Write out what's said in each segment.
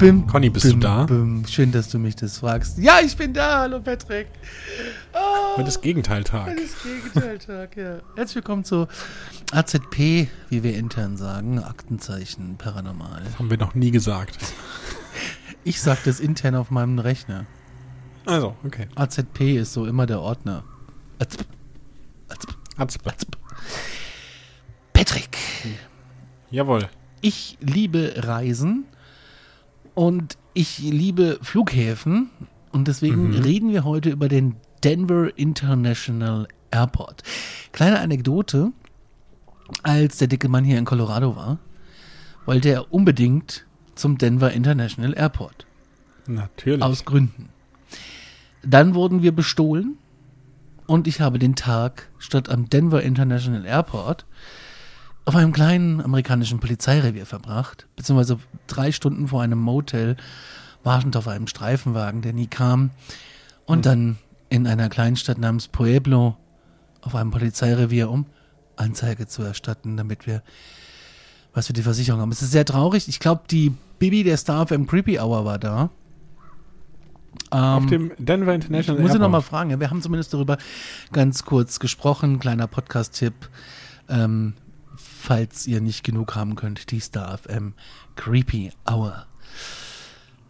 Bim, Conny, bist bim, du da? Bim. Schön, dass du mich das fragst. Ja, ich bin da. Hallo, Patrick. Oh, Heute ist Gegenteiltag. das Gegenteiltag, ja. Herzlich willkommen zu AZP, wie wir intern sagen, Aktenzeichen Paranormal. Haben wir noch nie gesagt. Ich sag das intern auf meinem Rechner. Also, okay. AZP ist so immer der Ordner. AZP. AZP. Atzpe. AZP. Patrick, Jawohl. ich liebe Reisen und ich liebe Flughäfen und deswegen reden wir heute über den Denver International Airport. Kleine Anekdote, als der dicke Mann hier in Colorado war, wollte er unbedingt zum Denver International Airport. Natürlich. Aus Gründen. Dann wurden wir bestohlen und ich habe den Tag statt am Denver International Airport auf einem kleinen amerikanischen Polizeirevier verbracht, beziehungsweise drei Stunden vor einem Motel, wartend auf einem Streifenwagen, der nie kam, und dann in einer Kleinstadt namens Pueblo auf einem Polizeirevier, um Anzeige zu erstatten, damit wir was für die Versicherung haben. Es ist sehr traurig. Ich glaube, die Bibi der Star of M Creepy Hour war da. Auf Ähm, dem Denver ich International muss ich noch mal Airport. fragen. Ja, wir haben zumindest darüber ganz kurz gesprochen. Kleiner Podcast-Tipp. Ähm, falls ihr nicht genug haben könnt, die Star FM Creepy Hour.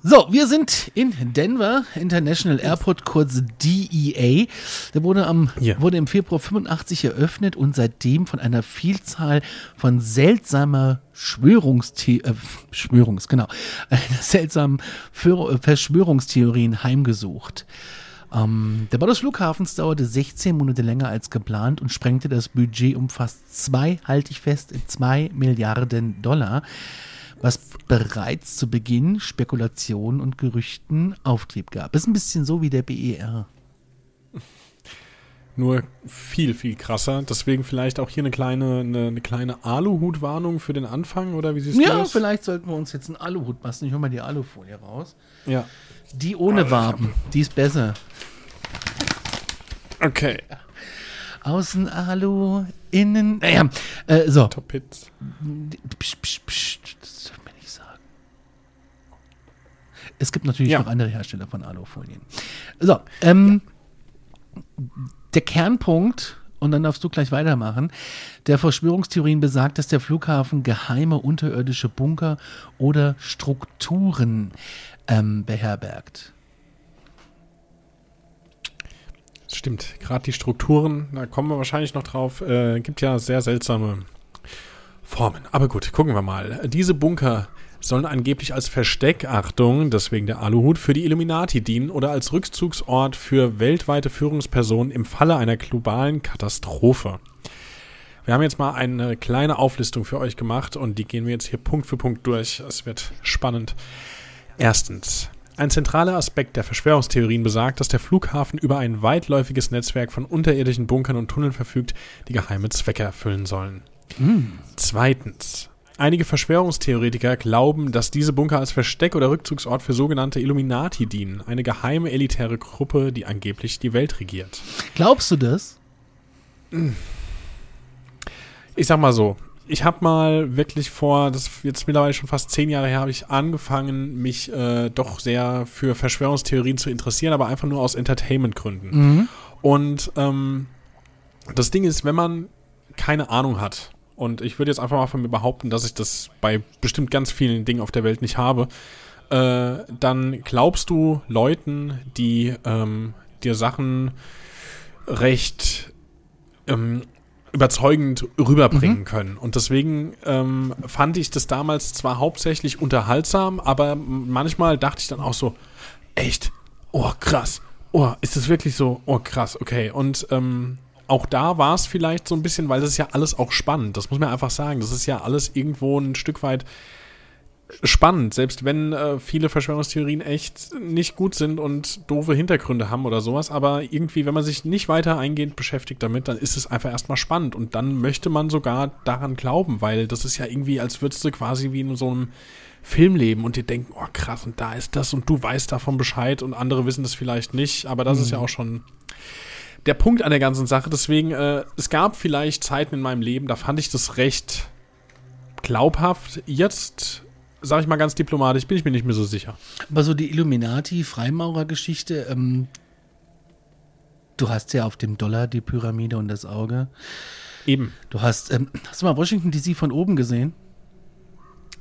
So, wir sind in Denver International Airport, kurz DEA. Der wurde, am, Ja. wurde im Februar 85 eröffnet und seitdem von einer Vielzahl von seltsamer Schwörungsthi äh, Schwörungs, genau, einer seltsamen Verschwörungstheorien heimgesucht. Ähm, der Bau des Flughafens dauerte 16 Monate länger als geplant und sprengte das Budget um fast zwei, halte ich fest, 2 Milliarden Dollar, was bereits zu Beginn Spekulationen und Gerüchten Auftrieb gab. Ist ein bisschen so wie der BER. Nur viel, viel krasser. Deswegen vielleicht auch hier eine kleine, eine, eine kleine Aluhut-Warnung für den Anfang, oder wie siehst du Ja, das? vielleicht sollten wir uns jetzt einen Aluhut basteln. Ich hol mal die Alufolie raus. Ja. Die ohne Waben, die ist besser. Okay. Außen Alu, innen. Naja, äh, so. Top Hits. Psch, psch, psch, das soll man nicht sagen. Es gibt natürlich Ja. noch andere Hersteller von Alufolien. So, ähm, der Kernpunkt, und dann darfst du gleich weitermachen, der Verschwörungstheorien besagt, dass der Flughafen geheime unterirdische Bunker oder Strukturen ähm, beherbergt. Stimmt. Gerade die Strukturen, da kommen wir wahrscheinlich noch drauf, äh, gibt ja sehr seltsame Formen. Aber gut, gucken wir mal. Diese Bunker sollen angeblich als Versteck, Achtung, deswegen der Aluhut, für die Illuminati dienen oder als Rückzugsort für weltweite Führungspersonen im Falle einer globalen Katastrophe. Wir haben jetzt mal eine kleine Auflistung für euch gemacht und die gehen wir jetzt hier Punkt für Punkt durch. Es wird spannend. Erstens. Ein zentraler Aspekt der Verschwörungstheorien besagt, dass der Flughafen über ein weitläufiges Netzwerk von unterirdischen Bunkern und Tunneln verfügt, die geheime Zwecke erfüllen sollen. Zweitens. Einige Verschwörungstheoretiker glauben, dass diese Bunker als Versteck oder Rückzugsort für sogenannte Illuminati dienen, eine geheime elitäre Gruppe, die angeblich die Welt regiert. Glaubst du das? Ich sag mal so, ich habe mal wirklich vor, das ist jetzt mittlerweile schon fast zehn Jahre her, habe ich angefangen, mich äh, doch sehr für Verschwörungstheorien zu interessieren, aber einfach nur aus Entertainment-Gründen. Und ähm, das Ding ist, wenn man keine Ahnung hat, und ich würde jetzt einfach mal von mir behaupten, dass ich das bei bestimmt ganz vielen Dingen auf der Welt nicht habe, äh, dann glaubst du Leuten, die ähm, dir Sachen recht ähm, überzeugend rüberbringen können. Und deswegen ähm, fand ich das damals zwar hauptsächlich unterhaltsam, aber manchmal dachte ich dann auch so, echt, oh krass, oh, ist das wirklich so, oh krass, okay. Und ähm, auch da war es vielleicht so ein bisschen, weil das ist ja alles auch spannend, das muss man einfach sagen. Das ist ja alles irgendwo ein Stück weit spannend, selbst wenn äh, viele Verschwörungstheorien echt nicht gut sind und doofe Hintergründe haben oder sowas, aber irgendwie, wenn man sich nicht weiter eingehend beschäftigt damit, dann ist es einfach erstmal spannend und dann möchte man sogar daran glauben, weil das ist ja irgendwie, als würdest du quasi wie in so einem Film leben und dir denken, oh krass, und da ist das und du weißt davon Bescheid und andere wissen das vielleicht nicht, aber das mhm. ist ja auch schon der Punkt an der ganzen Sache. Deswegen, äh, es gab vielleicht Zeiten in meinem Leben, da fand ich das recht glaubhaft. Jetzt sag ich mal ganz diplomatisch, bin ich mir nicht mehr so sicher. Aber so die Illuminati-Freimaurer-Geschichte, ähm, du hast ja auf dem Dollar die Pyramide und das Auge. Eben. Du hast, ähm, hast du mal Washington DC von oben gesehen?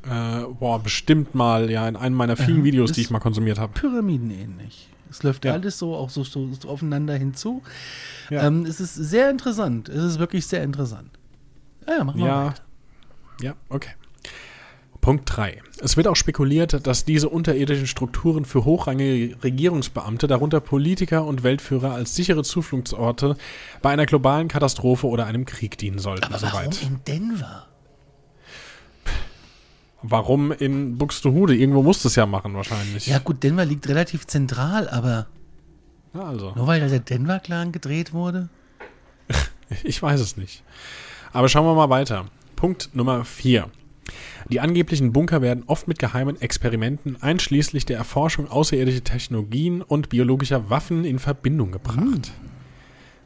Äh, boah, bestimmt mal, ja, in einem meiner vielen äh, Videos, die ich mal konsumiert habe. Pyramidenähnlich. Es läuft ja. alles so auch so, so, so aufeinander hinzu. Ja. Ähm, es ist sehr interessant. Es ist wirklich sehr interessant. Ja, ja machen wir ja. Weiter. Ja, okay. Punkt 3. Es wird auch spekuliert, dass diese unterirdischen Strukturen für hochrangige Regierungsbeamte, darunter Politiker und Weltführer, als sichere Zufluchtsorte bei einer globalen Katastrophe oder einem Krieg dienen sollten. Aber warum soweit. in Denver? Warum in Buxtehude? Irgendwo muss es ja machen wahrscheinlich. Ja gut, Denver liegt relativ zentral, aber ja, also. nur weil da der Denver-Clan gedreht wurde? ich weiß es nicht. Aber schauen wir mal weiter. Punkt Nummer 4. Die angeblichen Bunker werden oft mit geheimen Experimenten einschließlich der Erforschung außerirdischer Technologien und biologischer Waffen in Verbindung gebracht. Mhm.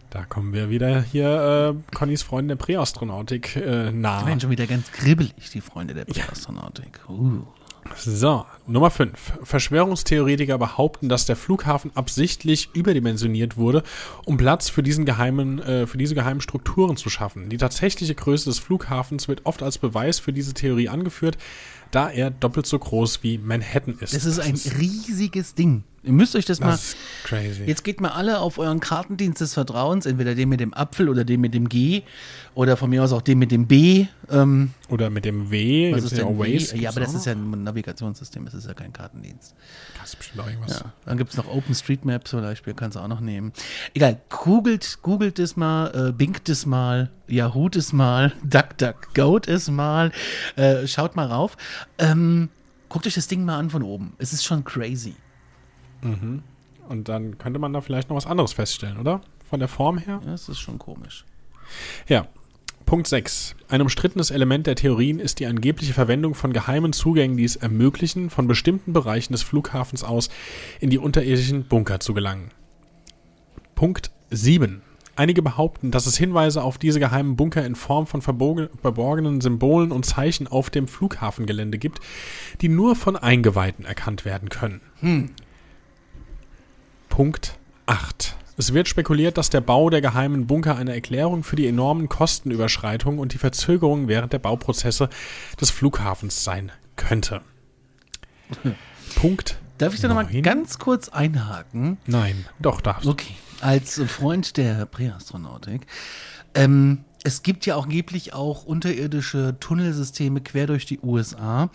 Da kommen wir wieder hier äh, Connys Freunde der Präastronautik äh, nah. Die werden schon wieder ganz kribbelig, die Freunde der Präastronautik. Ja. Uh. So, Nummer 5. Verschwörungstheoretiker behaupten, dass der Flughafen absichtlich überdimensioniert wurde, um Platz für, diesen geheimen, äh, für diese geheimen Strukturen zu schaffen. Die tatsächliche Größe des Flughafens wird oft als Beweis für diese Theorie angeführt, da er doppelt so groß wie Manhattan ist. Das ist ein riesiges Ding. Ihr müsst euch das, das mal. Ist crazy. Jetzt geht mal alle auf euren Kartendienst des Vertrauens, entweder den mit dem Apfel oder den mit dem G oder von mir aus auch den mit dem B. Ähm, oder mit dem W. Was ist denn Waze? Ja, aber das ist ja ein Navigationssystem, das ist ja kein Kartendienst. Ist bestimmt auch irgendwas. Ja. Dann gibt es noch OpenStreetMap zum Beispiel, kannst du auch noch nehmen. Egal, googelt, googelt es mal, äh, bingt es mal, Yahoo es mal, DuckDuckGoat es mal, äh, schaut mal rauf. Ähm, guckt euch das Ding mal an von oben. Es ist schon crazy. Mhm. Und dann könnte man da vielleicht noch was anderes feststellen, oder? Von der Form her? Ja, das ist schon komisch. Ja. Punkt 6. Ein umstrittenes Element der Theorien ist die angebliche Verwendung von geheimen Zugängen, die es ermöglichen, von bestimmten Bereichen des Flughafens aus in die unterirdischen Bunker zu gelangen. Punkt 7. Einige behaupten, dass es Hinweise auf diese geheimen Bunker in Form von verborgenen Symbolen und Zeichen auf dem Flughafengelände gibt, die nur von Eingeweihten erkannt werden können. Hm. Punkt 8. Es wird spekuliert, dass der Bau der geheimen Bunker eine Erklärung für die enormen Kostenüberschreitungen und die Verzögerungen während der Bauprozesse des Flughafens sein könnte. Punkt. Darf ich da nochmal ganz kurz einhaken? Nein, doch, darfst du. Okay. Als Freund der Präastronautik. Ähm, es gibt ja auch angeblich auch unterirdische Tunnelsysteme quer durch die USA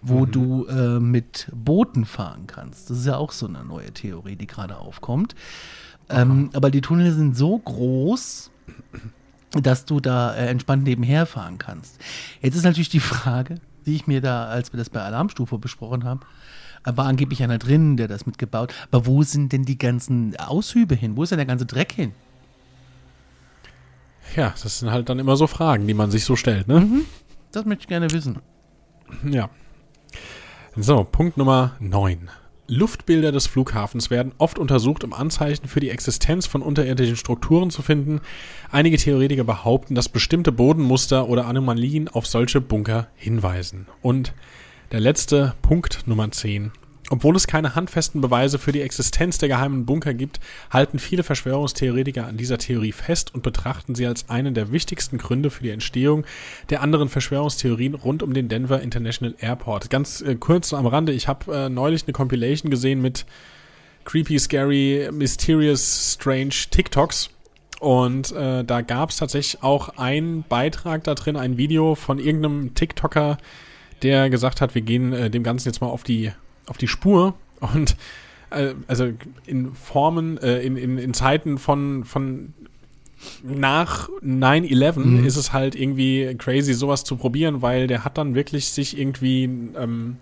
wo mhm. du äh, mit Booten fahren kannst. Das ist ja auch so eine neue Theorie, die gerade aufkommt. Ähm, aber die Tunnel sind so groß, dass du da äh, entspannt nebenher fahren kannst. Jetzt ist natürlich die Frage, die ich mir da, als wir das bei Alarmstufe besprochen haben, äh, war angeblich einer drin, der das mitgebaut. Aber wo sind denn die ganzen Aushübe hin? Wo ist denn der ganze Dreck hin? Ja, das sind halt dann immer so Fragen, die man sich so stellt, ne? Mhm. Das möchte ich gerne wissen. Ja. So, Punkt Nummer 9. Luftbilder des Flughafens werden oft untersucht, um Anzeichen für die Existenz von unterirdischen Strukturen zu finden. Einige Theoretiker behaupten, dass bestimmte Bodenmuster oder Anomalien auf solche Bunker hinweisen. Und der letzte Punkt Nummer 10. Obwohl es keine handfesten Beweise für die Existenz der geheimen Bunker gibt, halten viele Verschwörungstheoretiker an dieser Theorie fest und betrachten sie als einen der wichtigsten Gründe für die Entstehung der anderen Verschwörungstheorien rund um den Denver International Airport. Ganz äh, kurz am Rande, ich habe äh, neulich eine Compilation gesehen mit creepy, scary, mysterious, strange TikToks. Und äh, da gab es tatsächlich auch einen Beitrag da drin, ein Video von irgendeinem TikToker, der gesagt hat, wir gehen äh, dem Ganzen jetzt mal auf die auf die Spur und äh, also in Formen, äh, in, in, in Zeiten von, von nach 9-11 mhm. ist es halt irgendwie crazy, sowas zu probieren, weil der hat dann wirklich sich irgendwie, ähm,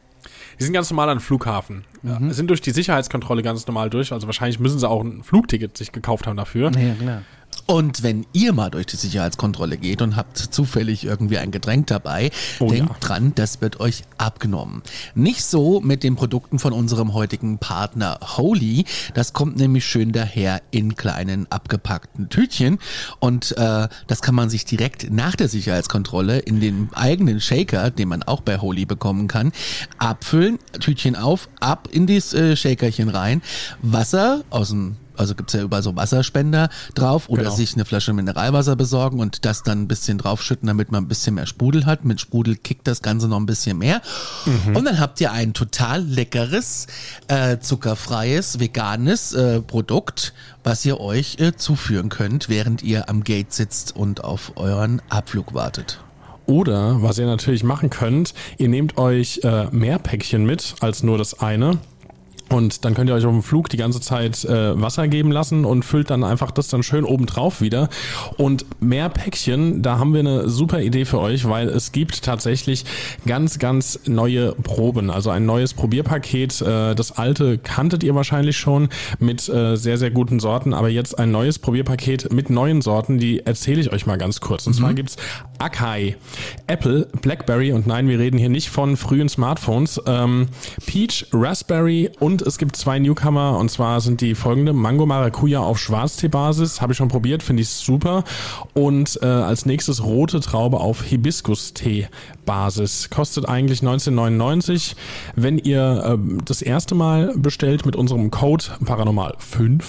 die sind ganz normal an Flughafen, mhm. sind durch die Sicherheitskontrolle ganz normal durch, also wahrscheinlich müssen sie auch ein Flugticket sich gekauft haben dafür. Ja, klar. Und wenn ihr mal durch die Sicherheitskontrolle geht und habt zufällig irgendwie ein Getränk dabei, oh, denkt ja. dran, das wird euch abgenommen. Nicht so mit den Produkten von unserem heutigen Partner Holy. Das kommt nämlich schön daher in kleinen abgepackten Tütchen und äh, das kann man sich direkt nach der Sicherheitskontrolle in den eigenen Shaker, den man auch bei Holy bekommen kann, abfüllen, Tütchen auf, ab in das äh, Shakerchen rein, Wasser aus dem also gibt's ja überall so Wasserspender drauf oder genau. sich eine Flasche Mineralwasser besorgen und das dann ein bisschen draufschütten, damit man ein bisschen mehr Sprudel hat. Mit Sprudel kickt das Ganze noch ein bisschen mehr. Mhm. Und dann habt ihr ein total leckeres, äh, zuckerfreies, veganes äh, Produkt, was ihr euch äh, zuführen könnt, während ihr am Gate sitzt und auf euren Abflug wartet. Oder, was ihr natürlich machen könnt, ihr nehmt euch äh, mehr Päckchen mit als nur das eine und dann könnt ihr euch auf dem Flug die ganze Zeit äh, Wasser geben lassen und füllt dann einfach das dann schön oben drauf wieder. Und mehr Päckchen, da haben wir eine super Idee für euch, weil es gibt tatsächlich ganz, ganz neue Proben. Also ein neues Probierpaket. Äh, das alte kanntet ihr wahrscheinlich schon mit äh, sehr, sehr guten Sorten, aber jetzt ein neues Probierpaket mit neuen Sorten, die erzähle ich euch mal ganz kurz. Und mhm. zwar gibt's Akai, Apple, Blackberry und nein, wir reden hier nicht von frühen Smartphones, ähm, Peach, Raspberry und und es gibt zwei Newcomer und zwar sind die folgende Mango Maracuja auf Schwarztee-Basis, habe ich schon probiert, finde ich super. Und äh, als nächstes rote Traube auf Hibiskus-Tee-Basis. Kostet eigentlich 19,99. Wenn ihr äh, das erste Mal bestellt mit unserem Code Paranormal5,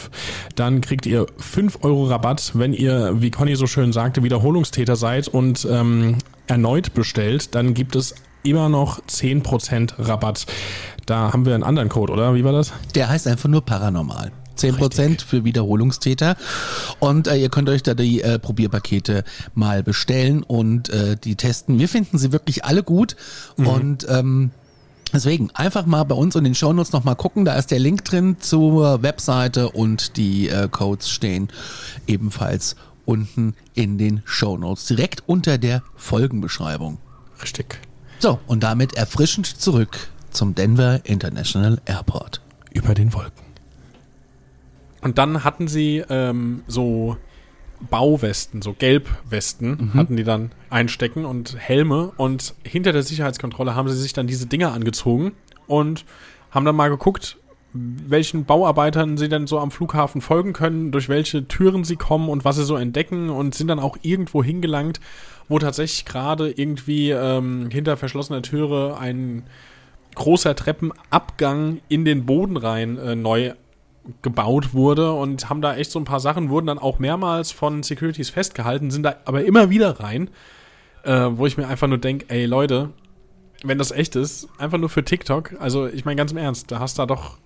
dann kriegt ihr 5 Euro Rabatt, wenn ihr, wie Conny so schön sagte, Wiederholungstäter seid und ähm, erneut bestellt, dann gibt es immer noch 10% Rabatt. Da haben wir einen anderen Code, oder? Wie war das? Der heißt einfach nur Paranormal. 10% Richtig. für Wiederholungstäter. Und äh, ihr könnt euch da die äh, Probierpakete mal bestellen und äh, die testen. Wir finden sie wirklich alle gut. Mhm. Und ähm, Deswegen einfach mal bei uns in den Shownotes nochmal gucken, da ist der Link drin zur Webseite und die äh, Codes stehen ebenfalls unten in den Shownotes, direkt unter der Folgenbeschreibung. Richtig. So, und damit erfrischend zurück zum Denver International Airport. Über den Wolken. Und dann hatten sie ähm, so Bauwesten, so Gelbwesten, mhm. hatten die dann einstecken und Helme. Und hinter der Sicherheitskontrolle haben sie sich dann diese Dinger angezogen und haben dann mal geguckt, welchen Bauarbeitern sie denn so am Flughafen folgen können, durch welche Türen sie kommen und was sie so entdecken und sind dann auch irgendwo hingelangt, wo tatsächlich gerade irgendwie ähm, hinter verschlossener Türe ein großer Treppenabgang in den Boden rein äh, neu gebaut wurde und haben da echt so ein paar Sachen, wurden dann auch mehrmals von Securities festgehalten, sind da aber immer wieder rein, äh, wo ich mir einfach nur denke, ey Leute, wenn das echt ist, einfach nur für TikTok, also ich meine ganz im Ernst, da hast du doch,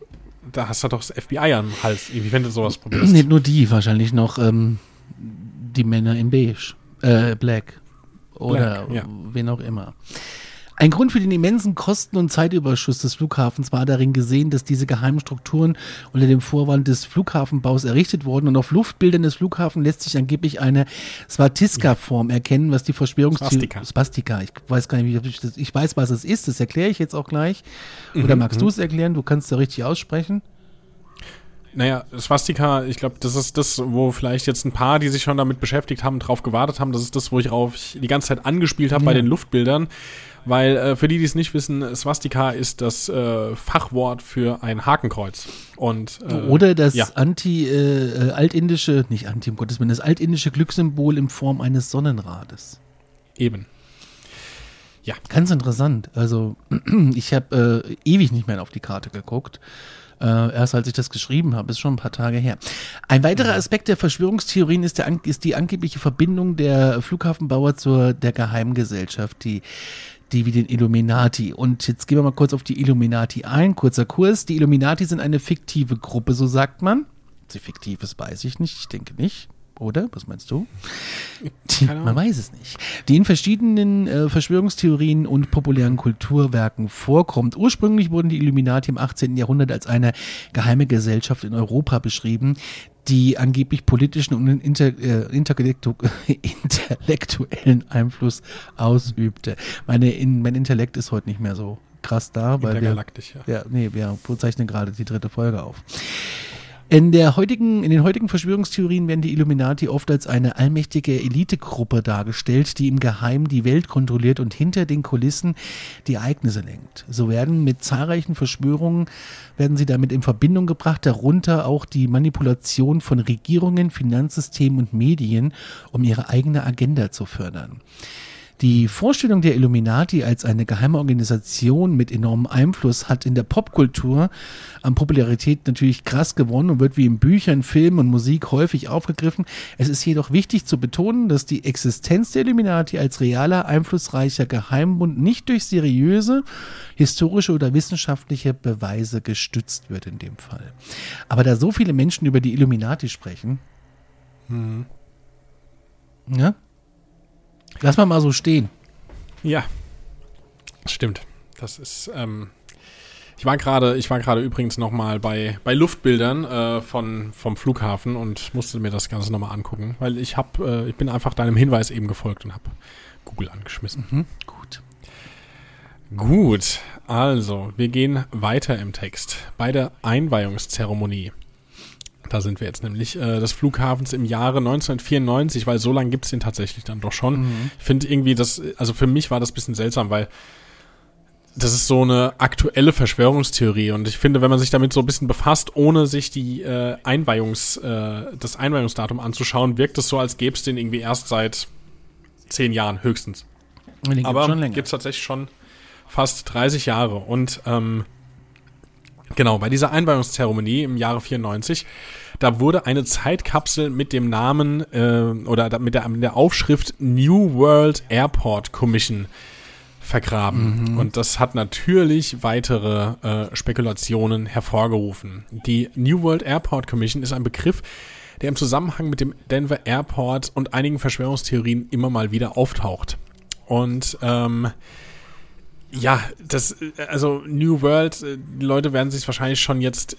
da hast du doch das FBI am Hals, irgendwie, wenn du sowas probierst. Nicht nur die, wahrscheinlich noch ähm, die Männer in Beige, äh, Black oder Black, ja. wen auch immer. Ein Grund für den immensen Kosten- und Zeitüberschuss des Flughafens war darin gesehen, dass diese geheimen Strukturen unter dem Vorwand des Flughafenbaus errichtet wurden und auf Luftbildern des Flughafens lässt sich angeblich eine Swatiska-Form erkennen, was die Verschwörungstheorie... Spastika. Spastika. Ich weiß gar nicht, wie ich das... Ich weiß, was es ist, das erkläre ich jetzt auch gleich. Oder mhm, magst du es erklären? Du kannst es ja richtig aussprechen. Naja, Swastika, ich glaube, das ist das, wo vielleicht jetzt ein paar, die sich schon damit beschäftigt haben, drauf gewartet haben. Das ist das, wo ich drauf die ganze Zeit angespielt habe ja. bei den Luftbildern. Weil äh, für die, die es nicht wissen, Swastika ist das äh, Fachwort für ein Hakenkreuz. Und, äh, Oder das ja. anti-altindische, äh, nicht anti, um Gottes Willen, das altindische Glückssymbol in Form eines Sonnenrades. Eben. Ja. Ganz interessant. Also ich habe äh, ewig nicht mehr auf die Karte geguckt. Äh, erst als ich das geschrieben habe, ist schon ein paar Tage her. Ein weiterer Aspekt der Verschwörungstheorien ist, der, ist die angebliche Verbindung der Flughafenbauer zur der Geheimgesellschaft, die die wie den Illuminati. Und jetzt gehen wir mal kurz auf die Illuminati ein. Kurzer Kurs. Die Illuminati sind eine fiktive Gruppe, so sagt man. Sie fiktiv ist, weiß ich nicht. Ich denke nicht. Oder? Was meinst du? Man weiß es nicht. Die in verschiedenen äh, Verschwörungstheorien und populären Kulturwerken vorkommt. Ursprünglich wurden die Illuminati im 18. Jahrhundert als eine geheime Gesellschaft in Europa beschrieben, die angeblich politischen und inter, äh, intellektuellen Einfluss ausübte. Meine, in, mein Intellekt ist heute nicht mehr so krass da, weil wir, ja. ja, nee, wir zeichnen gerade die dritte Folge auf. In, der heutigen, in den heutigen Verschwörungstheorien werden die Illuminati oft als eine allmächtige Elitegruppe dargestellt, die im Geheimen die Welt kontrolliert und hinter den Kulissen die Ereignisse lenkt. So werden mit zahlreichen Verschwörungen, werden sie damit in Verbindung gebracht, darunter auch die Manipulation von Regierungen, Finanzsystemen und Medien, um ihre eigene Agenda zu fördern. Die Vorstellung der Illuminati als eine geheime Organisation mit enormem Einfluss hat in der Popkultur an Popularität natürlich krass gewonnen und wird wie in Büchern, Filmen und Musik häufig aufgegriffen. Es ist jedoch wichtig zu betonen, dass die Existenz der Illuminati als realer, einflussreicher Geheimbund nicht durch seriöse, historische oder wissenschaftliche Beweise gestützt wird in dem Fall. Aber da so viele Menschen über die Illuminati sprechen, ja, lass mal mal so stehen. Ja, stimmt. Das ist. Ähm, ich war gerade, ich war gerade übrigens noch mal bei bei Luftbildern äh, von vom Flughafen und musste mir das Ganze noch mal angucken, weil ich habe, äh, ich bin einfach deinem Hinweis eben gefolgt und habe Google angeschmissen. Hm? Gut. Gut, also wir gehen weiter im Text bei der Einweihungszeremonie. Da sind wir jetzt nämlich äh, des Flughafens im Jahre 1994, weil so lange gibt's den tatsächlich dann doch schon. Ich finde irgendwie das, also für mich war das ein bisschen seltsam, weil das ist so eine aktuelle Verschwörungstheorie und ich finde, wenn man sich damit so ein bisschen befasst, ohne sich die äh, Einweihungs, äh, das Einweihungsdatum anzuschauen, wirkt es so, als gäbe es den irgendwie erst seit zehn Jahren höchstens. Den gibt's Aber gibt es tatsächlich schon fast 30 Jahre. Und ähm, genau, bei dieser Einweihungszeremonie im Jahre 94, da wurde eine Zeitkapsel mit dem Namen äh, oder mit der, mit der Aufschrift New World Airport Commission vergraben. Und das hat natürlich weitere äh, Spekulationen hervorgerufen. Die New World Airport Commission ist ein Begriff, der im Zusammenhang mit dem Denver Airport und einigen Verschwörungstheorien immer mal wieder auftaucht. Und ähm, ja, das, äh, also New World, äh, die Leute werden sich wahrscheinlich schon jetzt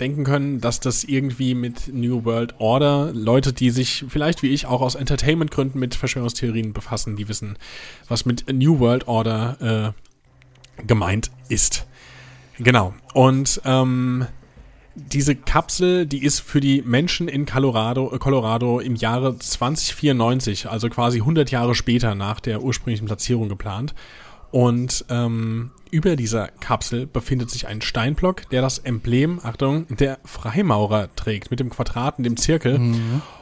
denken können, dass das irgendwie mit New World Order, Leute, die sich vielleicht wie ich auch aus Entertainment-Gründen mit Verschwörungstheorien befassen, die wissen, was mit New World Order äh, gemeint ist. Genau. Und ähm, diese Kapsel, die ist für die Menschen in Colorado, äh, Colorado im Jahre 2094, also quasi 100 Jahre später nach der ursprünglichen Platzierung geplant. Und ähm, über dieser Kapsel befindet sich ein Steinblock, der das Emblem, Achtung, der Freimaurer trägt, mit dem Quadrat und dem Zirkel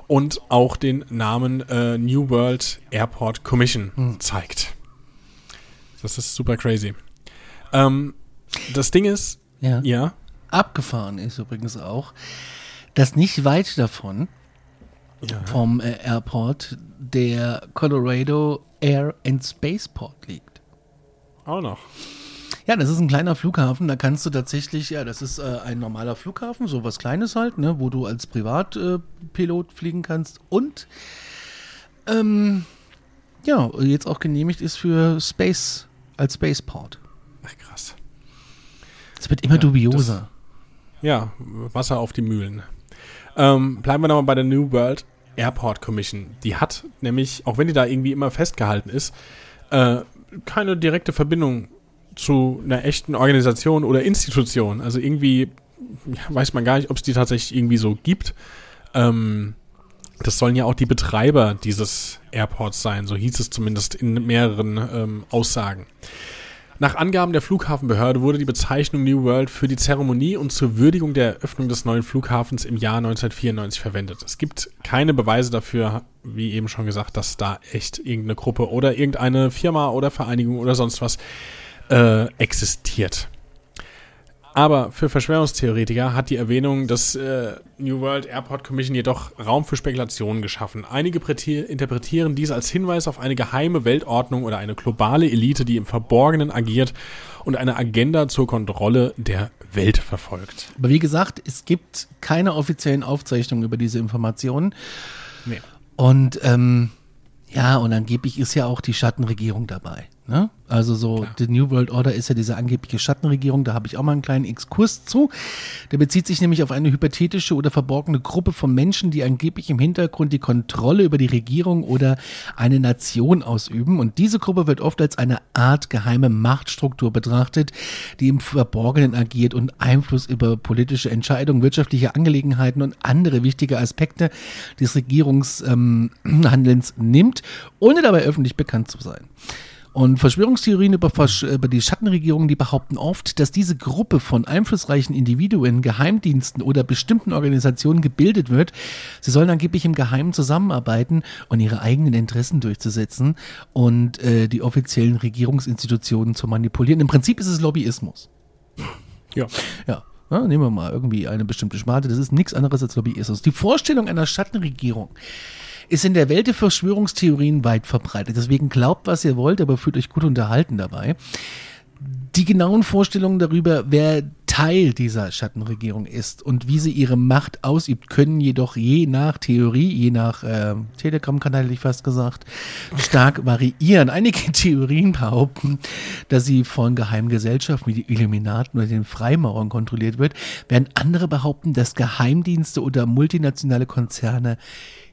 und auch den Namen äh, New World Airport Commission zeigt. Das ist super crazy. Ähm, das Ding ist, Ja. ja, Abgefahren ist übrigens auch, dass nicht weit davon vom äh, Airport der Colorado Air and Spaceport liegt. Auch noch. Ja, das ist ein kleiner Flughafen, da kannst du tatsächlich, ja, das ist äh, ein normaler Flughafen, so was Kleines halt, ne, wo du als Privatpilot äh, fliegen kannst und ähm, ja, jetzt auch genehmigt ist für Space, als Spaceport. Ach, krass. Es wird immer Ja, dubioser. Ja, Wasser auf die Mühlen. Ähm, bleiben wir nochmal bei der New World Airport Commission. Die hat nämlich, auch wenn die da irgendwie immer festgehalten ist, äh, keine direkte Verbindung zu einer echten Organisation oder Institution. Also irgendwie ja, weiß man gar nicht, ob es die tatsächlich irgendwie so gibt. Ähm, das sollen ja auch die Betreiber dieses Airports sein, so hieß es zumindest in mehreren ähm, Aussagen. Nach Angaben der Flughafenbehörde wurde die Bezeichnung New World für die Zeremonie und zur Würdigung der Eröffnung des neuen Flughafens im Jahr 1994 verwendet. Es gibt keine Beweise dafür, wie eben schon gesagt, dass da echt irgendeine Gruppe oder irgendeine Firma oder Vereinigung oder sonst was äh, existiert. Aber für Verschwörungstheoretiker hat die Erwähnung des äh, New World Airport Commission jedoch Raum für Spekulationen geschaffen. Einige interpretieren dies als Hinweis auf eine geheime Weltordnung oder eine globale Elite, die im Verborgenen agiert und eine Agenda zur Kontrolle der Welt verfolgt. Aber wie gesagt, es gibt keine offiziellen Aufzeichnungen über diese Informationen. Nee. Und ähm, ja, und angeblich ist ja auch die Schattenregierung dabei. Ne? Also so, Klar. die New World Order ist ja diese angebliche Schattenregierung, da habe ich auch mal einen kleinen Exkurs zu. Der bezieht sich nämlich auf eine hypothetische oder verborgene Gruppe von Menschen, die angeblich im Hintergrund die Kontrolle über die Regierung oder eine Nation ausüben. Und diese Gruppe wird oft als eine Art geheime Machtstruktur betrachtet, die im Verborgenen agiert und Einfluss über politische Entscheidungen, wirtschaftliche Angelegenheiten und andere wichtige Aspekte des Regierungshandelns ähm, nimmt, ohne dabei öffentlich bekannt zu sein. Und Verschwörungstheorien über, über, die Schattenregierungen, die behaupten oft, dass diese Gruppe von einflussreichen Individuen, Geheimdiensten oder bestimmten Organisationen gebildet wird. Sie sollen angeblich im Geheimen zusammenarbeiten und ihre eigenen Interessen durchzusetzen und äh, die offiziellen Regierungsinstitutionen zu manipulieren. Im Prinzip ist es Lobbyismus. Ja. Ja. Ja, nehmen wir mal irgendwie eine bestimmte Sparte. Das ist nichts anderes als Lobbyismus. Die Vorstellung einer Schattenregierung ist in der Welt der Verschwörungstheorien weit verbreitet. Deswegen glaubt, was ihr wollt, aber fühlt euch gut unterhalten dabei. Die genauen Vorstellungen darüber, wer Teil dieser Schattenregierung ist und wie sie ihre Macht ausübt, können jedoch je nach Theorie, je nach äh, Telegram-Kanal, hätte ich fast gesagt, stark variieren. Einige Theorien behaupten, dass sie von geheimen Gesellschaften wie die Illuminaten oder den Freimaurern kontrolliert wird, während andere behaupten, dass Geheimdienste oder multinationale Konzerne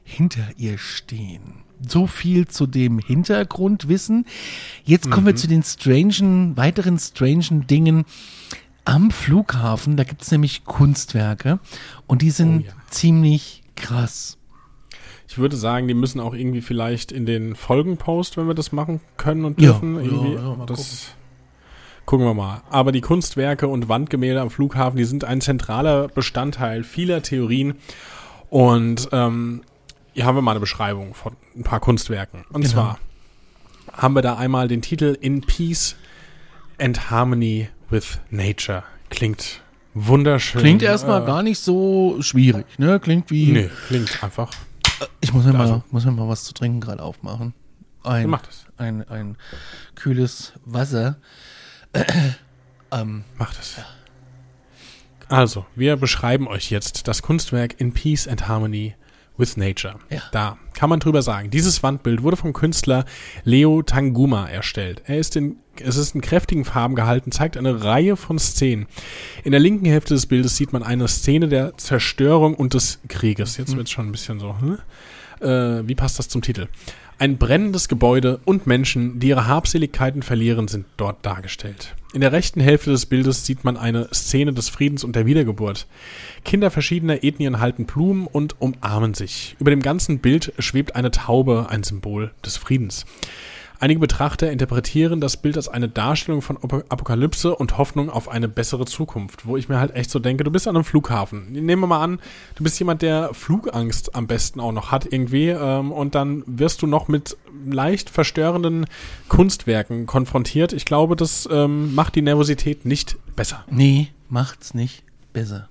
hinter ihr stehen. So viel zu dem Hintergrundwissen. Jetzt kommen mhm. wir zu den strangen, weiteren strangen Dingen am Flughafen. Da gibt es nämlich Kunstwerke und die sind oh, ja. ziemlich krass. Ich würde sagen, die müssen auch irgendwie vielleicht in den Folgenpost, wenn wir das machen können und dürfen. Ja, irgendwie ja, ja, das gucken. gucken wir mal. Aber die Kunstwerke und Wandgemälde am Flughafen, die sind ein zentraler Bestandteil vieler Theorien. Und ähm, hier haben wir mal eine Beschreibung von ein paar Kunstwerken. Und genau. zwar haben wir da einmal den Titel In Peace and Harmony with Nature. Klingt wunderschön. Klingt erstmal äh, gar nicht so schwierig, ne? Klingt wie. Nee, klingt einfach. Äh, ich muss mir, mal, muss mir mal was zu trinken gerade aufmachen. Ein. Ein, ein kühles Wasser. ähm, Mach das. Ja. Also, wir beschreiben euch jetzt das Kunstwerk In Peace and Harmony with Nature. Ja. Da kann man drüber sagen. Dieses Wandbild wurde vom Künstler Leo Tanguma erstellt. Er ist in, es ist in kräftigen Farben gehalten, zeigt eine Reihe von Szenen. In der linken Hälfte des Bildes sieht man eine Szene der Zerstörung und des Krieges. Jetzt mhm. wird es schon ein bisschen so, hm? äh, wie passt das zum Titel? Ein brennendes Gebäude und Menschen, die ihre Habseligkeiten verlieren, sind dort dargestellt. In der rechten Hälfte des Bildes sieht man eine Szene des Friedens und der Wiedergeburt. Kinder verschiedener Ethnien halten Blumen und umarmen sich. Über dem ganzen Bild schwebt eine Taube, ein Symbol des Friedens. Einige Betrachter interpretieren das Bild als eine Darstellung von Apokalypse und Hoffnung auf eine bessere Zukunft, wo ich mir halt echt so denke, du bist an einem Flughafen. Nehmen wir mal an, du bist jemand, der Flugangst am besten auch noch hat irgendwie ähm, und dann wirst du noch mit leicht verstörenden Kunstwerken konfrontiert. Ich glaube, das ähm, macht die Nervosität nicht besser. Nee, macht's nicht besser.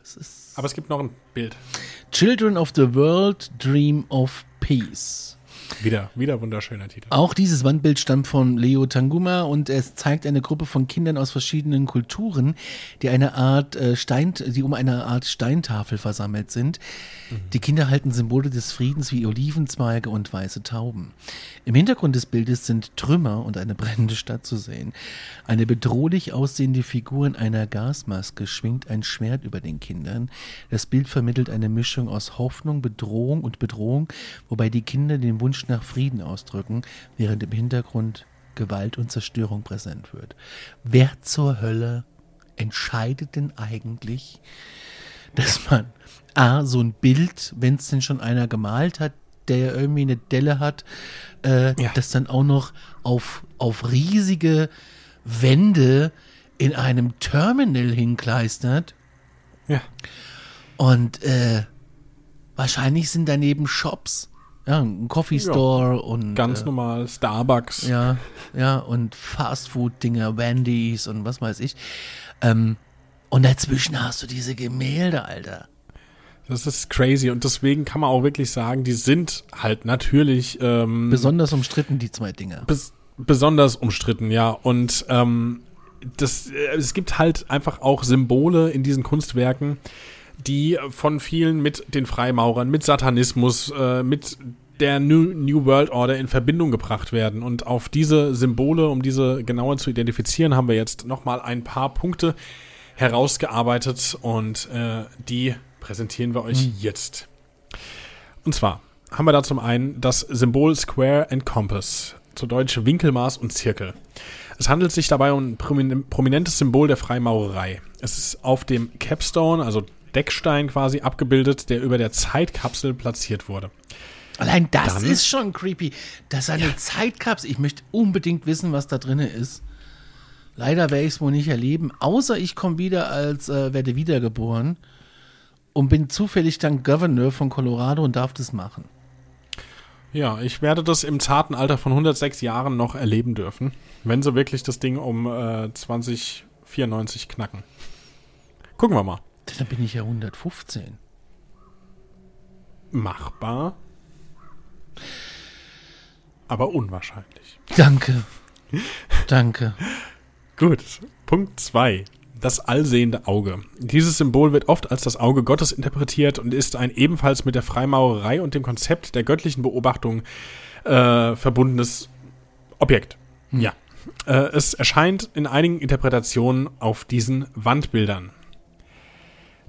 Es Aber es gibt noch ein Bild. Children of the World Dream of Peace. Wieder, wieder wunderschöner Titel. Auch dieses Wandbild stammt von Leo Tanguma und es zeigt eine Gruppe von Kindern aus verschiedenen Kulturen, die eine Art äh, Stein, die um eine Art Steintafel versammelt sind. Mhm. Die Kinder halten Symbole des Friedens wie Olivenzweige und weiße Tauben. Im Hintergrund des Bildes sind Trümmer und eine brennende Stadt zu sehen. Eine bedrohlich aussehende Figur in einer Gasmaske schwingt ein Schwert über den Kindern. Das Bild vermittelt eine Mischung aus Hoffnung, Bedrohung und Bedrohung, wobei die Kinder den Wunsch nach Frieden ausdrücken, während im Hintergrund Gewalt und Zerstörung präsent wird. Wer zur Hölle entscheidet denn eigentlich, dass man A, so ein Bild, wenn es denn schon einer gemalt hat, der ja irgendwie eine Delle hat, äh, Ja. das dann auch noch auf, auf riesige Wände in einem Terminal hinkleistert. Ja. Und äh, wahrscheinlich sind daneben Shops. Ja, ein Coffee Store und Ganz äh, normal, Starbucks. ja, ja, und Fastfood-Dinger, Wendy's und was weiß ich. Ähm, und dazwischen hast du diese Gemälde, Alter. Das ist crazy und deswegen kann man auch wirklich sagen, die sind halt natürlich ähm, Besonders umstritten, die zwei Dinger. bes besonders umstritten, ja. Und ähm, das, äh, es gibt halt einfach auch Symbole in diesen Kunstwerken, die von vielen mit den Freimaurern, mit Satanismus, äh, mit der New, New World Order in Verbindung gebracht werden. Und auf diese Symbole, um diese genauer zu identifizieren, haben wir jetzt nochmal ein paar Punkte herausgearbeitet und äh, die präsentieren wir euch jetzt. Und zwar haben wir da zum einen das Symbol Square and Compass, zu Deutsch Winkelmaß und Zirkel. Es handelt sich dabei um ein promin prominentes Symbol der Freimaurerei. Es ist auf dem Capstone, also Deckstein quasi, abgebildet, der über der Zeitkapsel platziert wurde. Allein das Dann- ist schon creepy. Das ist eine Zeitkapsel. Ich möchte unbedingt wissen, was da drin ist. Leider werde ich es wohl nicht erleben, außer ich komme wieder als, äh, werde wiedergeboren und bin zufällig dann Governor von Colorado und darf das machen. Ja, ich werde das im zarten Alter von 106 Jahren noch erleben dürfen, wenn sie wirklich das Ding um äh, 2094 knacken. Gucken wir mal. Dann bin ich ja 115. Machbar. Aber unwahrscheinlich. Danke. Danke. Gut. Punkt 2. Das allsehende Auge. Dieses Symbol wird oft als das Auge Gottes interpretiert und ist ein ebenfalls mit der Freimaurerei und dem Konzept der göttlichen Beobachtung äh, verbundenes Objekt. Ja. Äh, es erscheint in einigen Interpretationen auf diesen Wandbildern.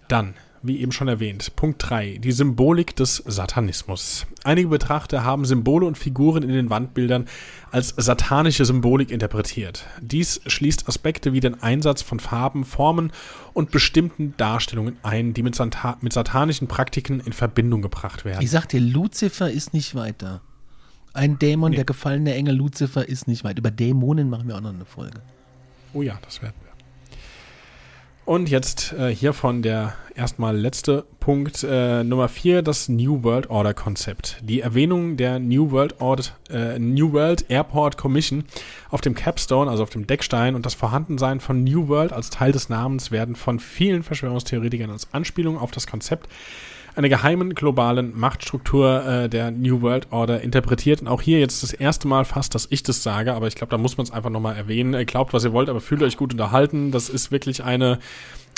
Dann, wie eben schon erwähnt, Punkt 3, die Symbolik des Satanismus. Einige Betrachter haben Symbole und Figuren in den Wandbildern als satanische Symbolik interpretiert. Dies schließt Aspekte wie den Einsatz von Farben, Formen und bestimmten Darstellungen ein, die mit, Santa mit satanischen Praktiken in Verbindung gebracht werden. Ich sag dir, Lucifer ist nicht weiter. Ein Dämon, Nee. der gefallene Engel Lucifer ist nicht weit. Über Dämonen machen wir auch noch eine Folge. Oh ja, das werden. Und jetzt äh, hier von der erstmal letzte Punkt äh, Nummer 4, das New World Order Konzept. Die Erwähnung der New World, Order, äh, New World Airport Commission auf dem Capstone, also auf dem Deckstein und das Vorhandensein von New World als Teil des Namens werden von vielen Verschwörungstheoretikern als Anspielung auf das Konzept einer geheimen globalen Machtstruktur äh, der New World Order interpretiert. Und auch hier jetzt das erste Mal fast, dass ich das sage, aber ich glaube, da muss man es einfach nochmal erwähnen. Äh, Glaubt, was ihr wollt, aber fühlt euch gut unterhalten. Das ist wirklich eine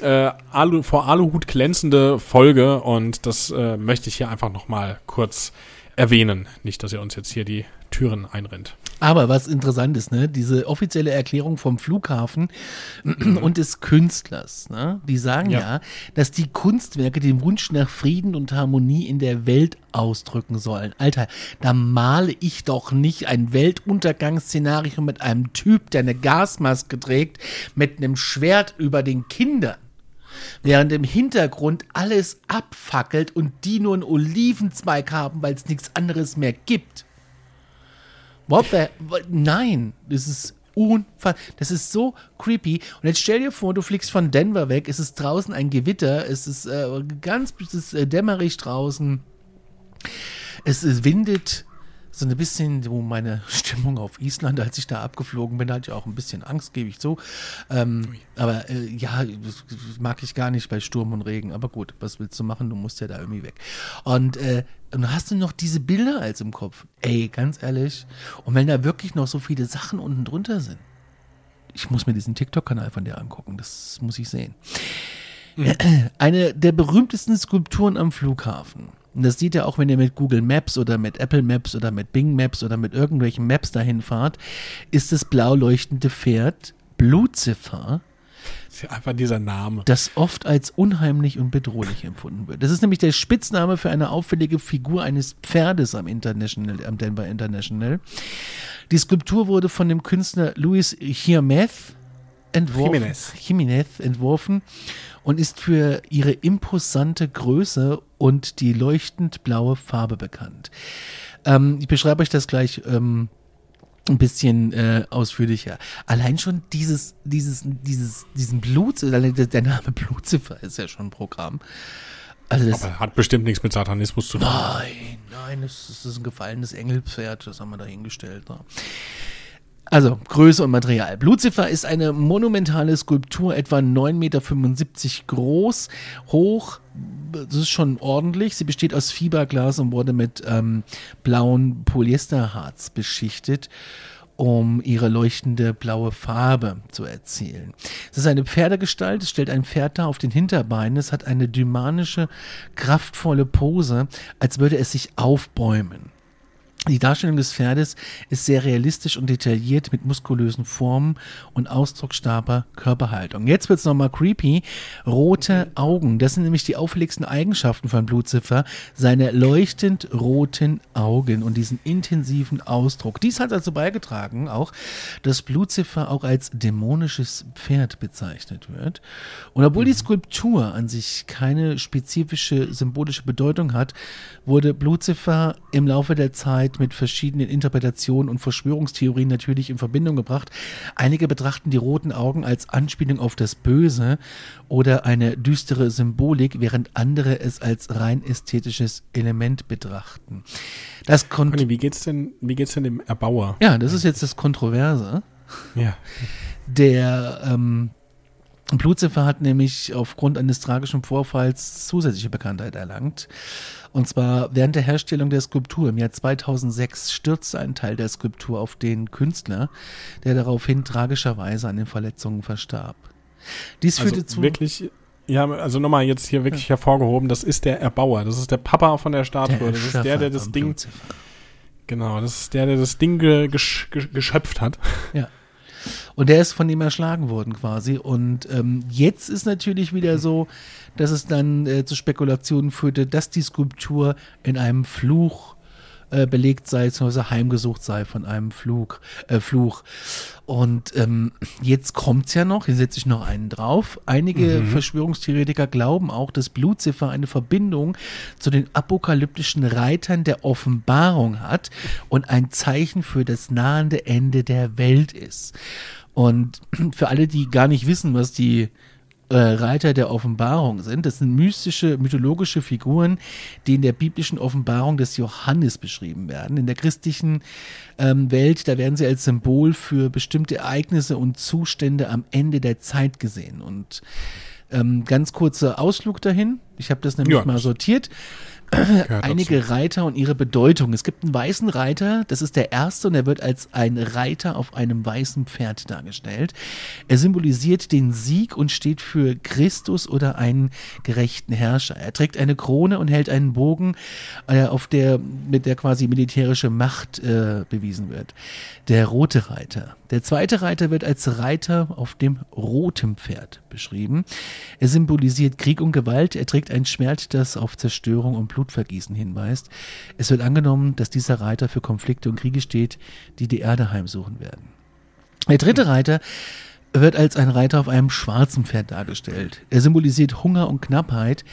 äh, Alu, vor Aluhut glänzende Folge und das äh, möchte ich hier einfach nochmal kurz erwähnen. Nicht, dass ihr uns jetzt hier die Türen einrennt. Aber was interessant ist, ne, diese offizielle Erklärung vom Flughafen und des Künstlers, ne, die sagen ja. Ja. dass die Kunstwerke den Wunsch nach Frieden und Harmonie in der Welt ausdrücken sollen. Alter, da male ich doch nicht ein Weltuntergangsszenario mit einem Typ, der eine Gasmaske trägt, mit einem Schwert über den Kindern. Während im Hintergrund alles abfackelt und die nur einen Olivenzweig haben, weil es nichts anderes mehr gibt. What the? Nein, das ist unfassbar. Das ist so creepy. Und jetzt stell dir vor, du fliegst von Denver weg, es ist draußen ein Gewitter, es ist äh, ganz es ist, äh, dämmerig draußen, es, es windet. So ein bisschen so meine Stimmung auf Island, als ich da abgeflogen bin, hatte ich auch ein bisschen Angst, gebe ich zu. Ähm, aber äh, ja, mag ich gar nicht bei Sturm und Regen. Aber gut, was willst du machen? Du musst ja da irgendwie weg. Und äh, hast du noch diese Bilder als im Kopf. Ey, ganz ehrlich. Und wenn da wirklich noch so viele Sachen unten drunter sind. Ich muss mir diesen TikTok-Kanal von dir angucken. Das muss ich sehen. Eine der berühmtesten Skulpturen am Flughafen. Und das sieht ihr auch, wenn ihr mit Google Maps oder mit Apple Maps oder mit Bing Maps oder mit irgendwelchen Maps dahin fahrt, ist das blau leuchtende Pferd Blutziffer, Ist ja einfach dieser Name. das oft als unheimlich und bedrohlich empfunden wird. Das ist nämlich der Spitzname für eine auffällige Figur eines Pferdes am International, am Denver International. Die Skulptur wurde von dem Künstler Louis Hirmeth entworfen, Jimenez. Jimenez entworfen und ist für ihre imposante Größe und die leuchtend blaue Farbe bekannt. Ähm, ich beschreibe euch das gleich ähm, ein bisschen äh, ausführlicher. Allein schon dieses, dieses, dieses, diesen Blut, allein der Name Blutziffer ist ja schon ein Programm. Also das, Aber hat bestimmt nichts mit Satanismus zu tun. Nein, nein, das ist ein gefallenes Engelpferd, das haben wir dahingestellt. Ne? Also, Größe und Material. Blutziffer ist eine monumentale Skulptur, etwa 9,75 Meter groß, hoch, das ist schon ordentlich. Sie besteht aus Fiberglas und wurde mit ähm, blauen Polyesterharz beschichtet um ihre leuchtende blaue Farbe zu erzielen. Es ist eine Pferdegestalt, es stellt ein Pferd dar auf den Hinterbeinen, es hat eine dymanische, kraftvolle Pose, als würde es sich aufbäumen. Die Darstellung des Pferdes ist sehr realistisch und detailliert mit muskulösen Formen und ausdrucksstarker Körperhaltung. Jetzt wird's nochmal creepy. Rote Augen, das sind nämlich die auffälligsten Eigenschaften von Blutziffer. Seine leuchtend roten Augen und diesen intensiven Ausdruck. Dies hat dazu beigetragen, auch, dass Blutziffer auch als dämonisches Pferd bezeichnet wird. Und obwohl die Skulptur an sich keine spezifische symbolische Bedeutung hat, wurde Blutziffer im Laufe der Zeit mit verschiedenen Interpretationen und Verschwörungstheorien natürlich in Verbindung gebracht. Einige betrachten die roten Augen als Anspielung auf das Böse oder eine düstere Symbolik, während andere es als rein ästhetisches Element betrachten. Das. Conny, wie geht's denn, wie geht's denn dem Erbauer? Ja, das ist jetzt das Kontroverse. Ja. Der ähm, Blutziffer hat nämlich aufgrund eines tragischen Vorfalls zusätzliche Bekanntheit erlangt. Und zwar während der Herstellung der Skulptur im Jahr 2006 stürzte ein Teil der Skulptur auf den Künstler, der daraufhin tragischerweise an den Verletzungen verstarb. Dies führte Also zu. wirklich, ja, also nochmal jetzt hier wirklich hervorgehoben, das ist der Erbauer, das ist der Papa von der Statue, das ist der, der das Ding, Blutziffer. genau, das ist der, der das Ding ge, gesch, ge, geschöpft hat. Ja. Und der ist von ihm erschlagen worden quasi. Und ähm, jetzt ist natürlich wieder so, dass es dann äh, zu Spekulationen führte, dass die Skulptur in einem Fluch äh, belegt sei, beziehungsweise heimgesucht sei von einem Flug, äh, Fluch. Und ähm, jetzt kommt's ja noch, hier setze ich noch einen drauf. Einige Verschwörungstheoretiker glauben auch, dass Blutziffer eine Verbindung zu den apokalyptischen Reitern der Offenbarung hat und ein Zeichen für das nahende Ende der Welt ist. Und für alle, die gar nicht wissen, was die äh, Reiter der Offenbarung sind. Das sind mystische, mythologische Figuren, die in der biblischen Offenbarung des Johannes beschrieben werden. In der christlichen ähm, Welt, da werden sie als Symbol für bestimmte Ereignisse und Zustände am Ende der Zeit gesehen. Und ähm, ganz kurzer Ausflug dahin. Ich habe das nämlich Ja, mal sortiert. Einige Reiter und ihre Bedeutung. Es gibt einen weißen Reiter, das ist der erste und er wird als ein Reiter auf einem weißen Pferd dargestellt. Er symbolisiert den Sieg und steht für Christus oder einen gerechten Herrscher. Er trägt eine Krone und hält einen Bogen, äh, auf der mit der quasi militärische Macht äh, bewiesen wird. Der rote Reiter. Der zweite Reiter wird als Reiter auf dem roten Pferd beschrieben. Er symbolisiert Krieg und Gewalt. Er trägt ein Schwert, das auf Zerstörung und Blutvergießen hinweist. Es wird angenommen, dass dieser Reiter für Konflikte und Kriege steht, die die Erde heimsuchen werden. Der dritte Reiter wird als ein Reiter auf einem schwarzen Pferd dargestellt. Er symbolisiert Hunger und Knappheit.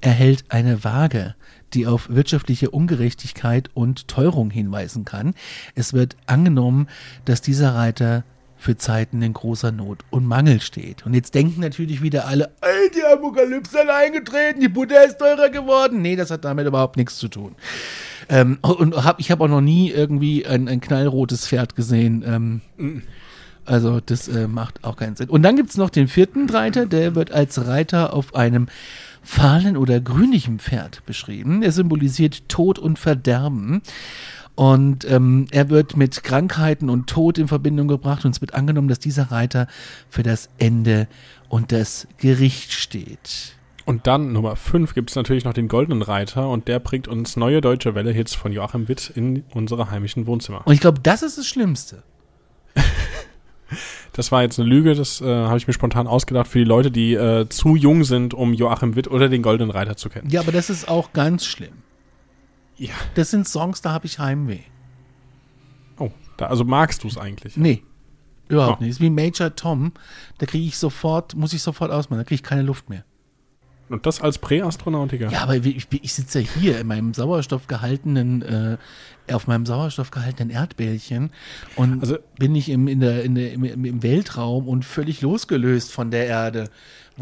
Er hält eine Waage, die auf wirtschaftliche Ungerechtigkeit und Teuerung hinweisen kann. Es wird angenommen, dass dieser Reiter für Zeiten in großer Not und Mangel steht. Und jetzt denken natürlich wieder alle, ey, die Apokalypse ist eingetreten, die Butter ist teurer geworden. Nee, das hat damit überhaupt nichts zu tun. Ähm, und hab, ich habe auch noch nie irgendwie ein, ein knallrotes Pferd gesehen. Ähm, also das äh, macht auch keinen Sinn. Und dann gibt's noch den vierten Reiter, der wird als Reiter auf einem fahlen oder grünlichen Pferd beschrieben. Er symbolisiert Tod und Verderben. Und ähm, er wird mit Krankheiten und Tod in Verbindung gebracht und es wird angenommen, dass dieser Reiter für das Ende und das Gericht steht. Und dann Nummer 5 gibt es natürlich noch den Goldenen Reiter und der bringt uns neue deutsche Welle-Hits von Joachim Witt in unsere heimischen Wohnzimmer. Und ich glaube, das ist das Schlimmste. Das war jetzt eine Lüge, das äh, habe ich mir spontan ausgedacht für die Leute, die äh, zu jung sind, um Joachim Witt oder den Goldenen Reiter zu kennen. Ja, aber das ist auch ganz schlimm. Ja. Das sind Songs, da habe ich Heimweh. Oh, da, also magst du es eigentlich? Nee. Überhaupt Oh. nicht. Ist wie Major Tom. Da kriege ich sofort, muss ich sofort ausmachen. Da kriege ich keine Luft mehr. Und das als Präastronautiker? Ja, aber ich, ich sitze ja hier in meinem sauerstoffgehaltenen, äh, auf meinem sauerstoffgehaltenen Erdbällchen und Also- bin ich im, in der, in der, im im Weltraum und völlig losgelöst von der Erde.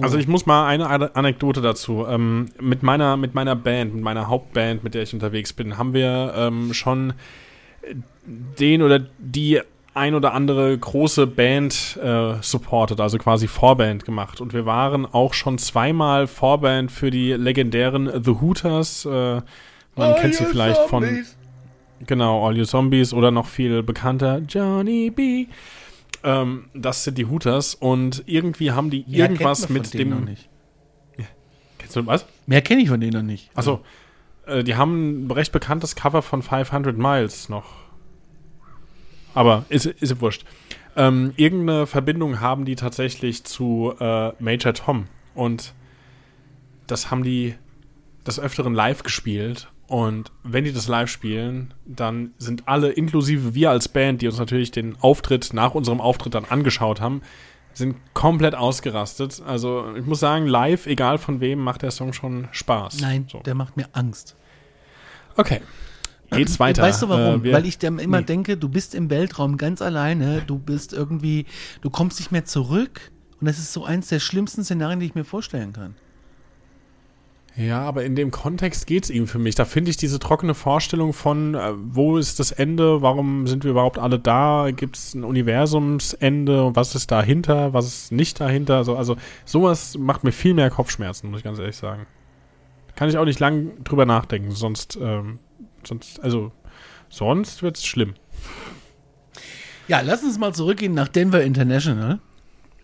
Also ich muss mal eine Ane- Anekdote dazu. Ähm, mit, meiner, mit meiner Band, mit meiner Hauptband, mit der ich unterwegs bin, haben wir ähm, schon den oder die ein oder andere große Band äh, supported, also quasi Vorband gemacht. Und wir waren auch schon zweimal Vorband für die legendären The Hooters. Äh, man kennt sie vielleicht von Genau, All You Zombies oder noch viel bekannter Johnny B. Ähm, das sind die Hooters und irgendwie haben die Mehr irgendwas mit von denen noch dem. Nicht. Kennst du was? Mehr kenne ich von denen noch nicht. Achso, äh, die haben ein recht bekanntes Cover von 500 Miles noch. Aber ist, ist ja wurscht. Ähm, irgendeine Verbindung haben die tatsächlich zu äh, Major Tom. Und das haben die des Öfteren live gespielt. Und wenn die das live spielen, dann sind alle, inklusive wir als Band, die uns natürlich den Auftritt nach unserem Auftritt dann angeschaut haben, sind komplett ausgerastet. Also ich muss sagen, live, egal von wem, macht der Song schon Spaß. Nein, So. der macht mir Angst. Okay. Geht's weiter. Weißt du warum? Äh, Weil ich dann immer Nee. denke, du bist im Weltraum ganz alleine, du bist irgendwie, du kommst nicht mehr zurück. Und das ist so eins der schlimmsten Szenarien, die ich mir vorstellen kann. Ja, aber in dem Kontext geht's ihm für mich. Da finde ich diese trockene Vorstellung von, äh, wo ist das Ende, warum sind wir überhaupt alle da, gibt's ein Universumsende, was ist dahinter, was ist nicht dahinter. So, also sowas macht mir viel mehr Kopfschmerzen, muss ich ganz ehrlich sagen. Kann ich auch nicht lang drüber nachdenken, sonst, ähm, sonst, also sonst wird's schlimm. Ja, lass uns mal zurückgehen nach Denver International.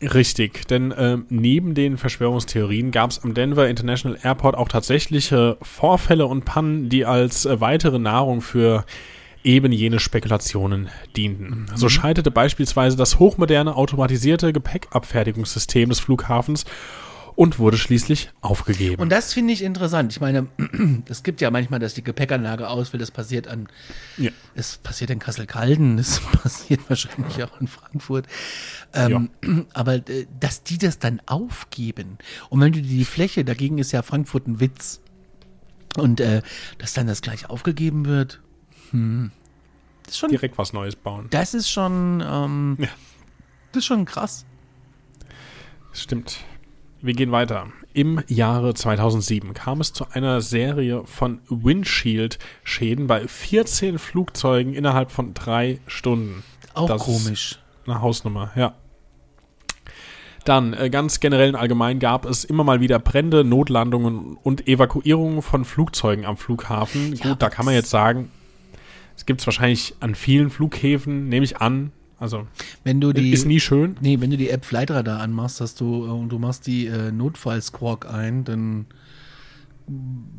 Richtig, denn ähm, neben den Verschwörungstheorien gab es am Denver International Airport auch tatsächliche Vorfälle und Pannen, die als äh, weitere Nahrung für eben jene Spekulationen dienten. So scheiterte beispielsweise das hochmoderne automatisierte Gepäckabfertigungssystem des Flughafens und wurde schließlich aufgegeben. Und das finde ich interessant. Ich meine, es gibt ja manchmal, dass die Gepäckanlage ausfällt. Das passiert an, Ja. es passiert in Kassel-Calden, es passiert wahrscheinlich auch in Frankfurt. Ähm, Aber äh, dass die das dann aufgeben. Und wenn du dir die Fläche, dagegen ist ja Frankfurt ein Witz. Und äh, dass dann das gleich aufgegeben wird, hm, das ist schon, Direkt was Neues bauen. das ist schon, ähm, Ja. das ist schon krass. Stimmt. Wir gehen weiter. Im Jahre 2007 kam es zu einer Serie von Windshield-Schäden bei 14 Flugzeugen innerhalb von drei Stunden. Auch Das komisch. Eine Hausnummer, ja. Dann, äh, ganz generell und allgemein gab es immer mal wieder Brände, Notlandungen und Evakuierungen von Flugzeugen am Flughafen. Ja, Gut, da kann man jetzt sagen, es gibt es wahrscheinlich an vielen Flughäfen, nehme ich an. Also, Wenn du die, ist nie schön. Nee, wenn du die App Flightradar anmachst, hast du, äh, und du machst die äh, Notfall-Squawk ein, dann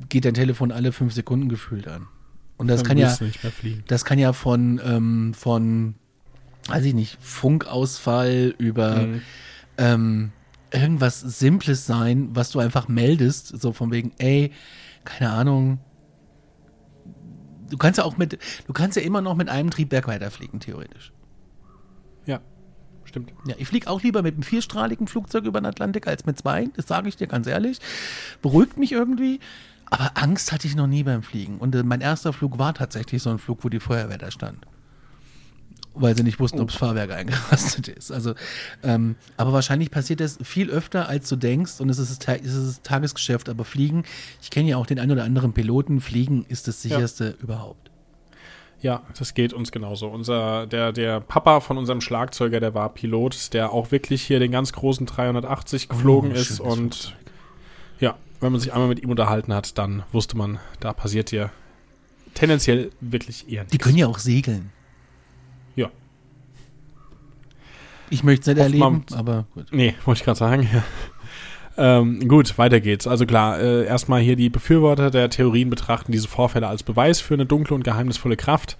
geht dein Telefon alle fünf Sekunden gefühlt an. Und das Dann kann ja, willst du nicht mehr fliegen. das kann ja von, ähm, von, weiß ich nicht, Funkausfall über Mhm. ähm, irgendwas Simples sein, was du einfach meldest, so von wegen, ey, keine Ahnung. Du kannst ja auch mit, du kannst ja immer noch mit einem Triebwerk weiterfliegen, theoretisch. Ja, stimmt. Ja, ich fliege auch lieber mit einem vierstrahligen Flugzeug über den Atlantik als mit zwei. Das sage ich dir ganz ehrlich. Beruhigt mich irgendwie. Aber Angst hatte ich noch nie beim Fliegen. Und äh, mein erster Flug war tatsächlich so ein Flug, wo die Feuerwehr da stand. Weil sie nicht wussten, ob das Fahrwerk eingerastet ist. Also, ähm, aber wahrscheinlich passiert das viel öfter, als du denkst. Und es ist es ist Tagesgeschäft. Aber Fliegen, ich kenne ja auch den einen oder anderen Piloten. Fliegen ist das sicherste überhaupt. Ja, das geht uns genauso. Unser, der, der Papa von unserem Schlagzeuger, der war Pilot, der auch wirklich hier den ganz großen 380 geflogen Oh, ist. Und Flugzeug. ja, wenn man sich einmal mit ihm unterhalten hat, dann wusste man, da passiert hier tendenziell wirklich eher Die können ja auch segeln. Ja. Ich möchte es nicht man- erleben, aber gut. Nee, wollte ich gerade sagen. Ähm, gut, weiter geht's. Also klar, äh, erstmal hier die Befürworter der Theorien betrachten diese Vorfälle als Beweis für eine dunkle und geheimnisvolle Kraft.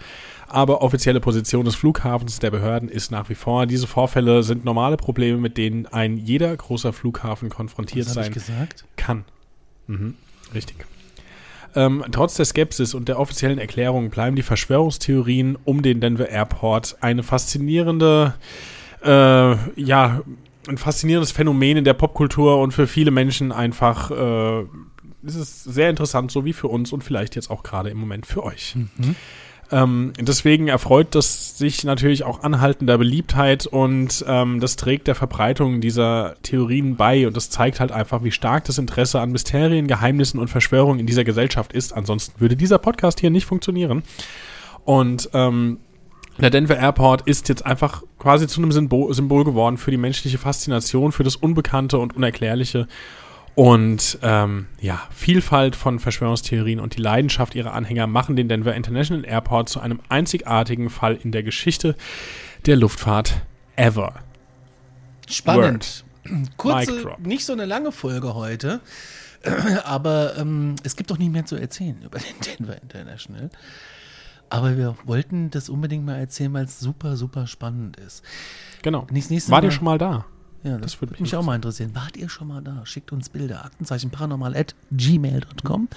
Aber offizielle Position des Flughafens der Behörden ist nach wie vor, diese Vorfälle sind normale Probleme, mit denen ein jeder großer Flughafen konfrontiert sein kann. Mhm, richtig. Ähm, trotz der Skepsis und der offiziellen Erklärung bleiben die Verschwörungstheorien um den Denver Airport eine faszinierende äh, ja, ein faszinierendes Phänomen in der Popkultur und für viele Menschen einfach äh, ist es sehr interessant, so wie für uns und vielleicht jetzt auch gerade im Moment für euch. Mhm. Ähm, deswegen erfreut das sich natürlich auch anhaltender Beliebtheit und ähm, das trägt der Verbreitung dieser Theorien bei und das zeigt halt einfach, wie stark das Interesse an Mysterien, Geheimnissen und Verschwörungen in dieser Gesellschaft ist. Ansonsten würde dieser Podcast hier nicht funktionieren. Und ähm, der Denver Airport ist jetzt einfach quasi zu einem Symbol, Symbol geworden für die menschliche Faszination, für das Unbekannte und Unerklärliche. Und ähm, ja, Vielfalt von Verschwörungstheorien und die Leidenschaft ihrer Anhänger machen den Denver International Airport zu einem einzigartigen Fall in der Geschichte der Luftfahrt ever. Spannend. Mic Kurze, nicht so eine lange Folge heute, aber ähm, es gibt doch nicht mehr zu erzählen über den Denver International. Aber wir wollten das unbedingt mal erzählen, weil es super, super spannend ist. Genau. Nicht das nächste Wart ihr Mal- schon mal da? Ja, das, Das würde mich mich auch mal interessieren. Wart ihr schon mal da? Schickt uns Bilder. Aktenzeichen paranormal at gmail.com.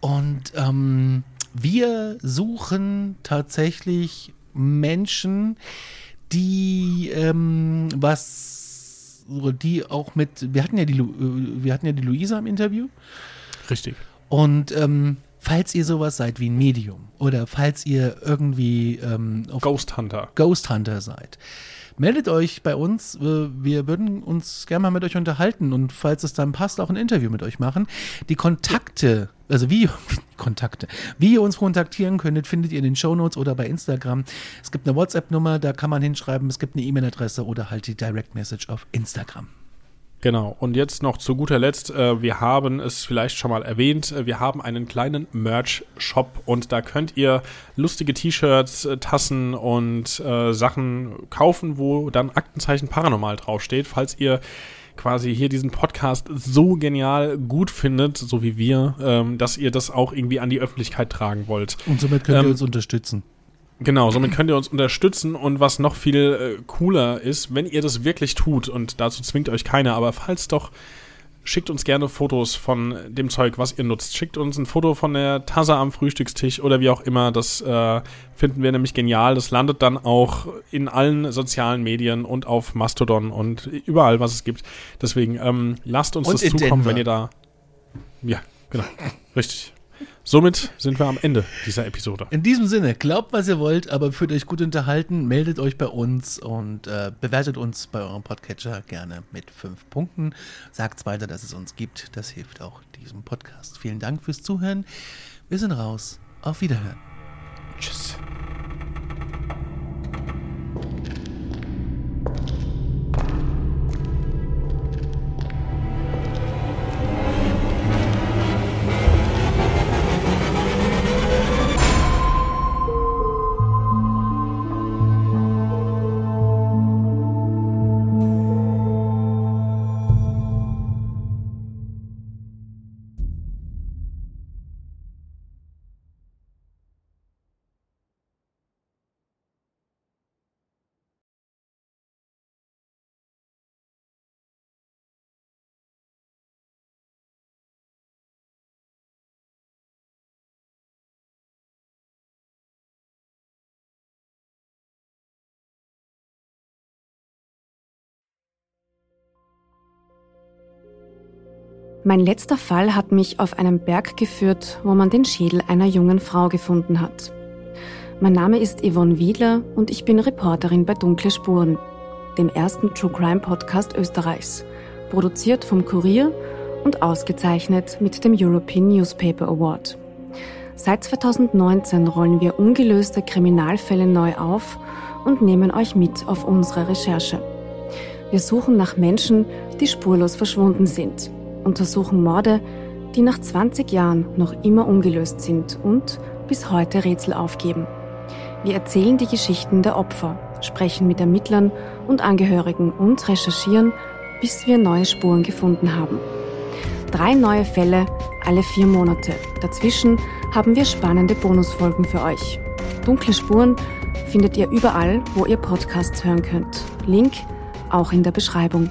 Und ähm, wir suchen tatsächlich Menschen, die ähm, was, die auch mit, wir hatten ja die, äh, wir hatten ja die Luisa im Interview. Richtig. Und ähm, falls ihr sowas seid wie ein Medium oder falls ihr irgendwie ähm, Ghost Hunter. Ghost Hunter seid, meldet euch bei uns. Wir würden uns gerne mal mit euch unterhalten und falls es dann passt, auch ein Interview mit euch machen. Die Kontakte, also wie Kontakte, wie ihr uns kontaktieren könntet, findet ihr in den Shownotes oder bei Instagram. Es gibt eine WhatsApp-Nummer, da kann man hinschreiben. Es gibt eine E-Mail-Adresse oder halt die Direct Message auf Instagram. Genau. Und jetzt noch zu guter Letzt, äh, wir haben es vielleicht schon mal erwähnt, äh, wir haben einen kleinen Merch-Shop und da könnt ihr lustige T-Shirts, äh, Tassen und äh, Sachen kaufen, wo dann Aktenzeichen Paranormal draufsteht, falls ihr quasi hier diesen Podcast so genial gut findet, so wie wir, ähm, dass ihr das auch irgendwie an die Öffentlichkeit tragen wollt. Und somit könnt ihr Ähm, uns unterstützen. Genau, somit könnt ihr uns unterstützen und was noch viel äh, cooler ist, wenn ihr das wirklich tut und dazu zwingt euch keiner, aber falls doch, schickt uns gerne Fotos von dem Zeug, was ihr nutzt. Schickt uns ein Foto von der Tasse am Frühstückstisch oder wie auch immer. Das äh, finden wir nämlich genial. Das landet dann auch in allen sozialen Medien und auf Mastodon und überall, was es gibt. Deswegen ähm, lasst uns Und das zukommen, Denver. wenn ihr da. Ja, genau. Richtig. Somit sind wir am Ende dieser Episode. In diesem Sinne, glaubt, was ihr wollt, aber fühlt euch gut unterhalten, meldet euch bei uns und äh, bewertet uns bei eurem Podcatcher gerne mit fünf Punkten. Sagt weiter, dass es uns gibt. Das hilft auch diesem Podcast. Vielen Dank fürs Zuhören. Wir sind raus. Auf Wiederhören. Tschüss. Mein letzter Fall hat mich auf einen Berg geführt, wo man den Schädel einer jungen Frau gefunden hat. Mein Name ist Yvonne Wiedler und ich bin Reporterin bei Dunkle Spuren, dem ersten True Crime Podcast Österreichs, produziert vom Kurier und ausgezeichnet mit dem European Newspaper Award. Seit 2019 rollen wir ungelöste Kriminalfälle neu auf und nehmen euch mit auf unsere Recherche. Wir suchen nach Menschen, die spurlos verschwunden sind, untersuchen Morde, die nach 20 Jahren noch immer ungelöst sind und bis heute Rätsel aufgeben. Wir erzählen die Geschichten der Opfer, sprechen mit Ermittlern und Angehörigen und recherchieren, bis wir neue Spuren gefunden haben. Drei neue Fälle alle vier Monate. Dazwischen haben wir spannende Bonusfolgen für euch. Dunkle Spuren findet ihr überall, wo ihr Podcasts hören könnt. Link auch in der Beschreibung.